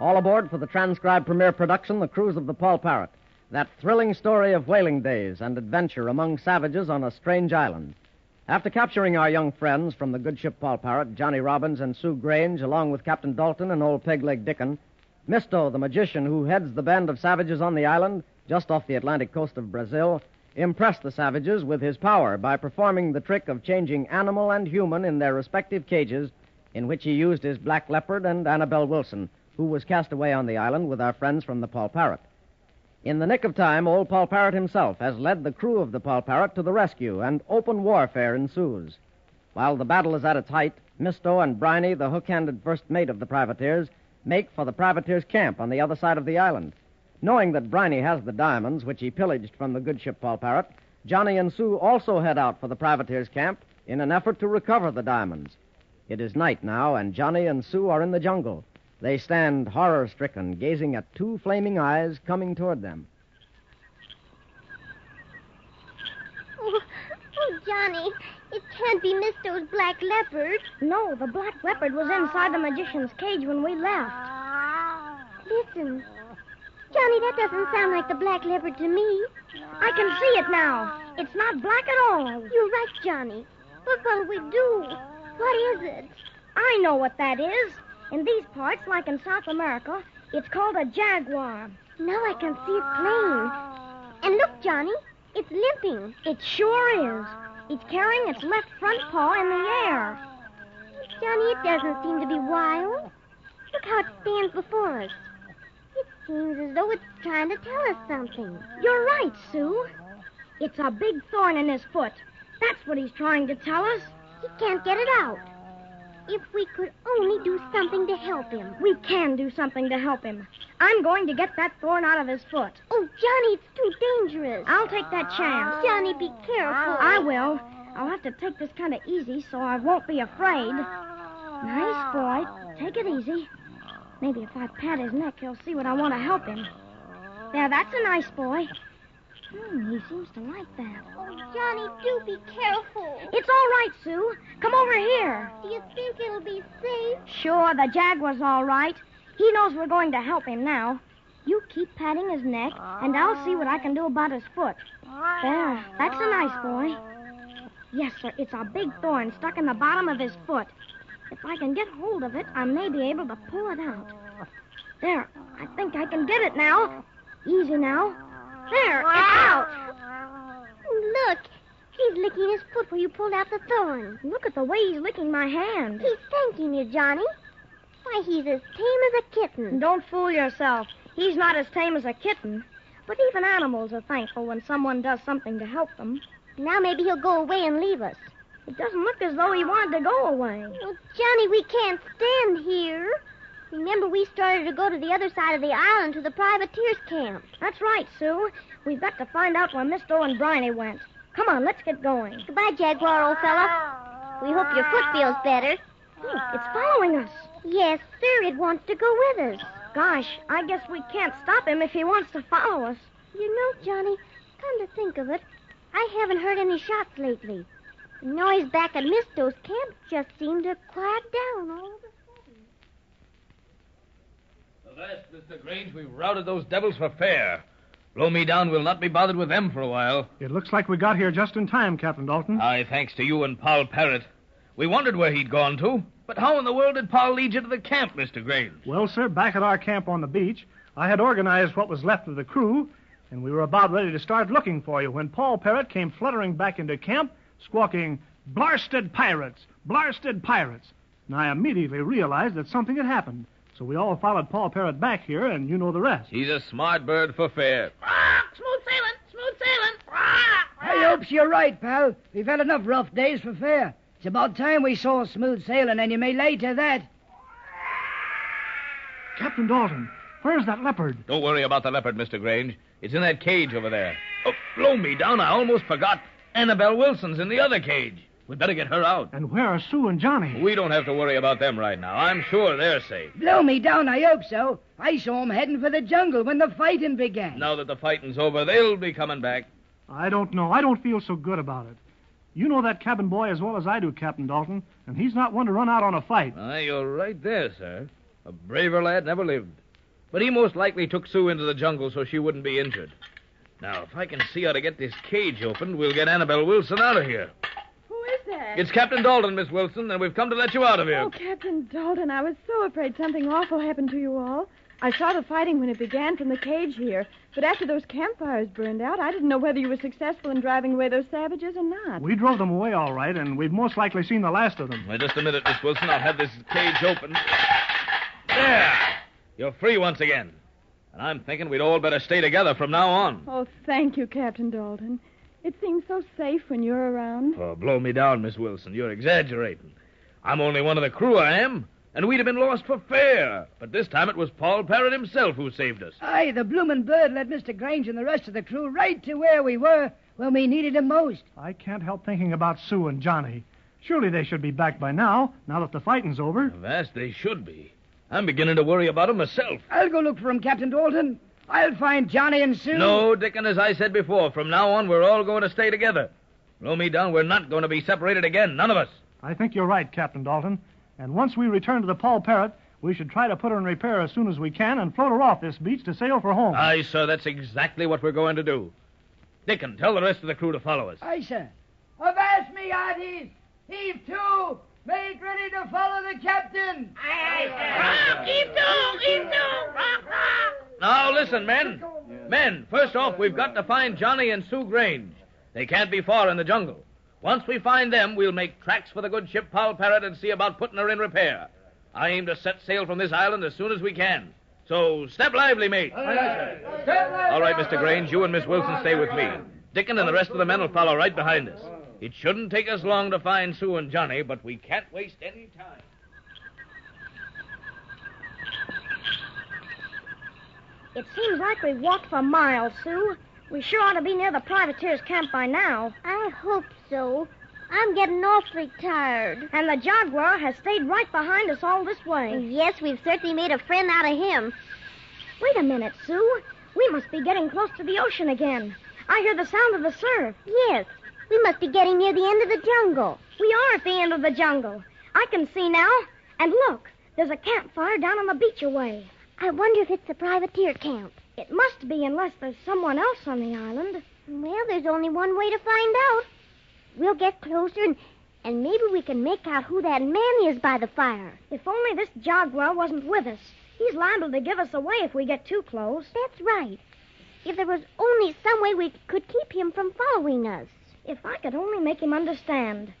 All aboard for the transcribed premiere production, The Cruise of the Poll Parrot. That thrilling story of whaling days and adventure among savages on a strange island. After capturing our young friends from the good ship Poll Parrot, Johnny Robbins and Sue Grange, along with Captain Dalton and old Pegleg Dickon, Misto, the magician who heads the band of savages on the island, just off the Atlantic coast of Brazil, impressed the savages with his power by performing the trick of changing animal and human in their respective cages, in which he used his black leopard and Annabelle Wilson, who was cast away on the island with our friends from the Poll Parrot. In the nick of time, old Poll Parrot himself has led the crew of the Poll Parrot to the rescue, and open warfare ensues. While the battle is at its height, Misto and Briny, the hook-handed first mate of the privateers, make for the privateers' camp on the other side of the island. Knowing that Briny has the diamonds, which he pillaged from the good ship Poll Parrot, Johnny and Sue also head out for the privateers' camp in an effort to recover the diamonds. It is night now, and Johnny and Sue are in the jungle. They stand horror stricken, gazing at two flaming eyes coming toward them. Oh, oh, Johnny, it can't be Misto's black leopard. No, the black leopard was inside the magician's cage when we left. Listen. Johnny, that doesn't sound like the black leopard to me. I can see it now. It's not black at all. You're right, Johnny. What will we do? What is it? I know what that is. In these parts, like in South America, it's called a jaguar. Now I can see it plain. And look, Johnny, it's limping. It sure is. It's carrying its left front paw in the air. Johnny, it doesn't seem to be wild. Look how it stands before us. It seems as though it's trying to tell us something. You're right, Sue. It's a big thorn in his foot. That's what he's trying to tell us. He can't get it out. If we could only do something to help him. We can do something to help him. I'm going to get that thorn out of his foot. Oh, Johnny, it's too dangerous. I'll take that chance. Johnny, be careful. I will. I'll have to take this kind of easy so I won't be afraid. Nice boy. Take it easy. Maybe if I pat his neck, he'll see what I want to help him. There, that's a nice boy. Hmm, he seems to like that. Oh, Johnny, do be careful. It's all right, Sue. Come over here. Do you think it'll be safe? Sure, the Jaguar's all right. He knows we're going to help him now. You keep patting his neck, and I'll see what I can do about his foot. There, that's a nice boy. Yes, sir, it's a big thorn stuck in the bottom of his foot. If I can get hold of it, I may be able to pull it out. There, I think I can get it now. Easy now. There, it's out. Look, he's licking his foot where you pulled out the thorn. Look at the way he's licking my hand. He's thanking you, Johnny. Why, he's as tame as a kitten. Don't fool yourself. He's not as tame as a kitten. But even animals are thankful when someone does something to help them. Now maybe he'll go away and leave us. It doesn't look as though he wanted to go away. Well, Johnny, we can't stand here. Remember, we started to go to the other side of the island to the privateers' camp. That's right, Sue. We've got to find out where Misto and Briny went. Come on, let's get going. Goodbye, Jaguar, old fella. We hope your foot feels better. It's following us. Yes, sir, it wants to go with us. Gosh, I guess we can't stop him if he wants to follow us. You know, Johnny, come to think of it, I haven't heard any shots lately. The noise back at Misto's camp just seemed to quiet down all sudden. Alas, Mr. Grange, we've routed those devils for fair. Blow me down, we'll not be bothered with them for a while. It looks like we got here just in time, Captain Dalton. Aye, thanks to you and Poll Parrot. We wondered where he'd gone to. But how in the world did Poll lead you to the camp, Mr. Grange? Well, sir, back at our camp on the beach, I had organized what was left of the crew, and we were about ready to start looking for you when Poll Parrot came fluttering back into camp, squawking, Blarsted pirates! Blarsted pirates! And I immediately realized that something had happened. So we all followed Poll Parrot back here, and you know the rest. He's a smart bird for fair. Smooth sailing, smooth sailing. I hopes you're right, pal. We've had enough rough days for fair. It's about time we saw smooth sailing, and you may lay to that. Captain Dalton, where's that leopard? Don't worry about the leopard, Mr. Grange. It's in that cage over there. Oh, blow me down. I almost forgot. Annabelle Wilson's in the other cage. We'd better get her out. And where are Sue and Johnny? We don't have to worry about them right now. I'm sure they're safe. Blow me down, I hope so. I saw 'em heading for the jungle when the fighting began. Now that the fighting's over, they'll be coming back. I don't know. I don't feel so good about it. You know that cabin boy as well as I do, Captain Dalton, and he's not one to run out on a fight. Aye, you're right there, sir. A braver lad never lived. But he most likely took Sue into the jungle so she wouldn't be injured. Now, if I can see how to get this cage opened, we'll get Annabelle Wilson out of here. Who is that? It's Captain Dalton, Miss Wilson, and we've come to let you out of here. Oh, Captain Dalton, I was so afraid something awful happened to you all. I saw the fighting when it began from the cage here, but after those campfires burned out, I didn't know whether you were successful in driving away those savages or not. We drove them away all right, and we've most likely seen the last of them. Wait just a minute, Miss Wilson. I'll have this cage open. There! You're free once again. And I'm thinking we'd all better stay together from now on. Oh, thank you, Captain Dalton. It seems so safe when you're around. Oh, blow me down, Miss Wilson. You're exaggerating. I'm only one of the crew, I am. And we'd have been lost for fair. But this time it was Poll Parrot himself who saved us. Aye, the bloomin' bird led Mr. Grange and the rest of the crew right to where we were when we needed him most. I can't help thinking about Sue and Johnny. Surely they should be back by now, now that the fighting's over. Vast they should be. I'm beginning to worry about 'em myself. I'll go look for him, Captain Dalton. I'll find Johnny and Sue. No, Dickon, as I said before, from now on we're all going to stay together. Blow me down, we're not going to be separated again, none of us. I think you're right, Captain Dalton. And once we return to the Poll Parrot, we should try to put her in repair as soon as we can and float her off this beach to sail for home. Aye, sir, that's exactly what we're going to do. Dickon, tell the rest of the crew to follow us. Aye, sir. Avast me, hearties! Heave to! Make ready to follow the captain! Aye, aye, sir. Rock, heave to, heave to. Rock, rock. Now, listen, men. Men, first off, we've got to find Johnny and Sue Grange. They can't be far in the jungle. Once we find them, we'll make tracks for the good ship Poll Parrot and see about putting her in repair. I aim to set sail from this island as soon as we can. So step lively, mate. All right, Mr. Grange, you and Miss Wilson stay with me. Dickon and the rest of the men will follow right behind us. It shouldn't take us long to find Sue and Johnny, but we can't waste any time. It seems like we've walked for miles, Sue. We sure ought to be near the privateer's camp by now. I hope so. I'm getting awfully tired. And the Jaguar has stayed right behind us all this way. Yes, we've certainly made a friend out of him. Wait a minute, Sue. We must be getting close to the ocean again. I hear the sound of the surf. Yes, we must be getting near the end of the jungle. We are at the end of the jungle. I can see now. And look, there's a campfire down on the beach away. I wonder if it's the privateer camp. It must be unless there's someone else on the island. Well, there's only one way to find out. We'll get closer and, and maybe we can make out who that man is by the fire. If only this Jaguar wasn't with us. He's liable to give us away if we get too close. That's right. If there was only some way we could keep him from following us. If I could only make him understand.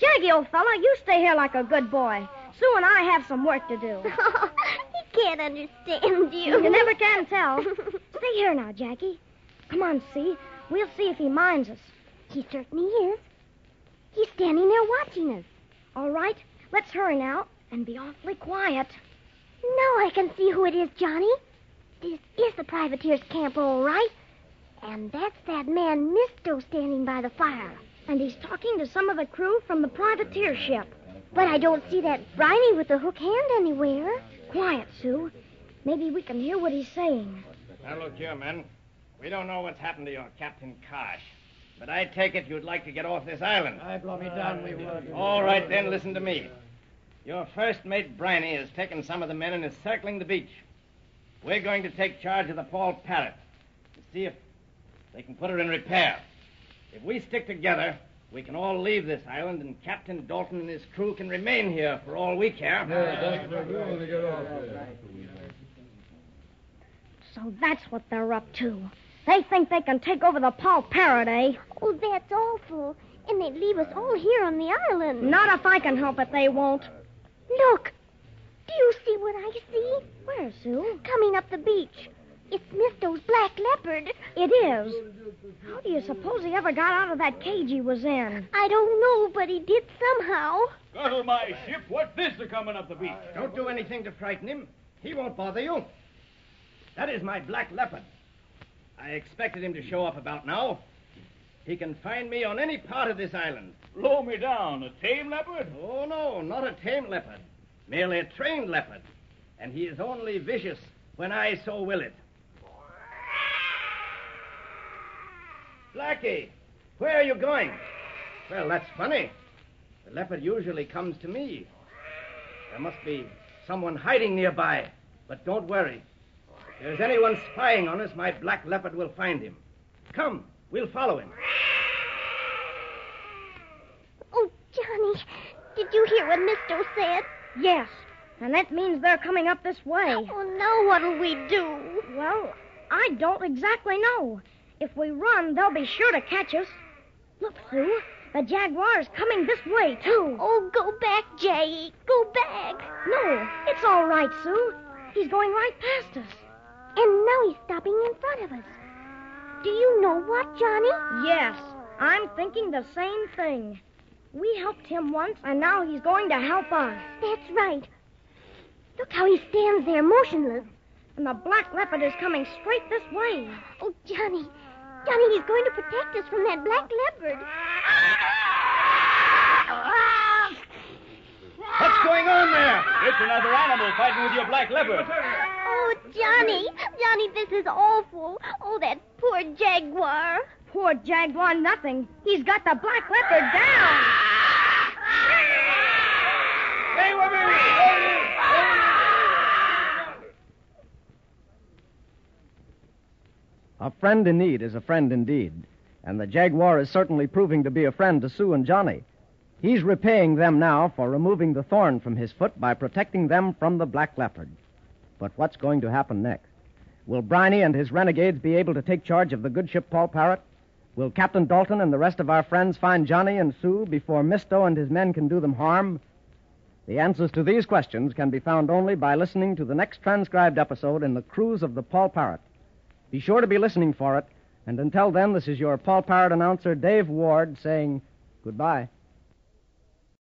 Jaggy, old fella, you stay here like a good boy. Sue and I have some work to do. can't understand you. You never can tell. Stay here now, Jackie. Come on, see. We'll see if he minds us. He certainly is. He's standing there watching us. All right, let's hurry now and be awfully quiet. Now I can see who it is, Johnny. This is the privateer's camp, all right. And that's that man, Misto, standing by the fire. And he's talking to some of the crew from the privateer ship. But I don't see that briny with the hook hand anywhere. Quiet, Sue. Maybe we can hear what he's saying. Now, look here, men. We don't know what's happened to your Captain Kosh. But I take it you'd like to get off this island. I blow me down, we would. All right, then, listen to me. Your first mate, Briny, has taken some of the men and is circling the beach. We're going to take charge of the Poll Parrot to see if they can put her in repair. If we stick together, we can all leave this island, and Captain Dalton and his crew can remain here for all we care. So that's what they're up to. They think they can take over the Poll Parrot, eh? Oh, that's awful. And they'd leave us all here on the island. Not if I can help it, they won't. Look. Do you see what I see? Where, Sue? Coming up the beach. It's Misto's black leopard. It is. How do you suppose he ever got out of that cage he was in? I don't know, but he did somehow. Scuttle my ship. What's this a coming up the beach? Ah, don't do anything to frighten him. He won't bother you. That is my black leopard. I expected him to show up about now. He can find me on any part of this island. Blow me down. A tame leopard? Oh, no, not a tame leopard. Merely a trained leopard. And he is only vicious when I so will it. Blackie, where are you going? Well, that's funny. The leopard usually comes to me. There must be someone hiding nearby. But don't worry. If there's anyone spying on us, my black leopard will find him. Come, we'll follow him. Oh, Johnny, did you hear what Misto said? Yes. And that means they're coming up this way. Oh, now what'll we do? Well, I don't exactly know. If we run, they'll be sure to catch us. Look, Sue, the Jaguar's coming this way, too. Oh, go back, Jay. Go back. No, it's all right, Sue. He's going right past us. And now he's stopping in front of us. Do you know what, Johnny? Yes, I'm thinking the same thing. We helped him once, and now he's going to help us. That's right. Look how he stands there motionless. And the black leopard is coming straight this way. Oh, Johnny. Johnny, he's going to protect us from that black leopard. What's going on there? It's another animal fighting with your black leopard. Oh, Johnny. Johnny, this is awful. Oh, that poor jaguar. Poor Jaguar, nothing. He's got the black leopard down. A friend in need is a friend indeed, and the Jaguar is certainly proving to be a friend to Sue and Johnny. He's repaying them now for removing the thorn from his foot by protecting them from the black leopard. But what's going to happen next? Will Briny and his renegades be able to take charge of the good ship Poll Parrot? Will Captain Dalton and the rest of our friends find Johnny and Sue before Misto and his men can do them harm? The answers to these questions can be found only by listening to the next transcribed episode in the cruise of the Poll Parrot. Be sure to be listening for it, and until then, this is your Poll Parrot announcer, Dave Ward, saying goodbye.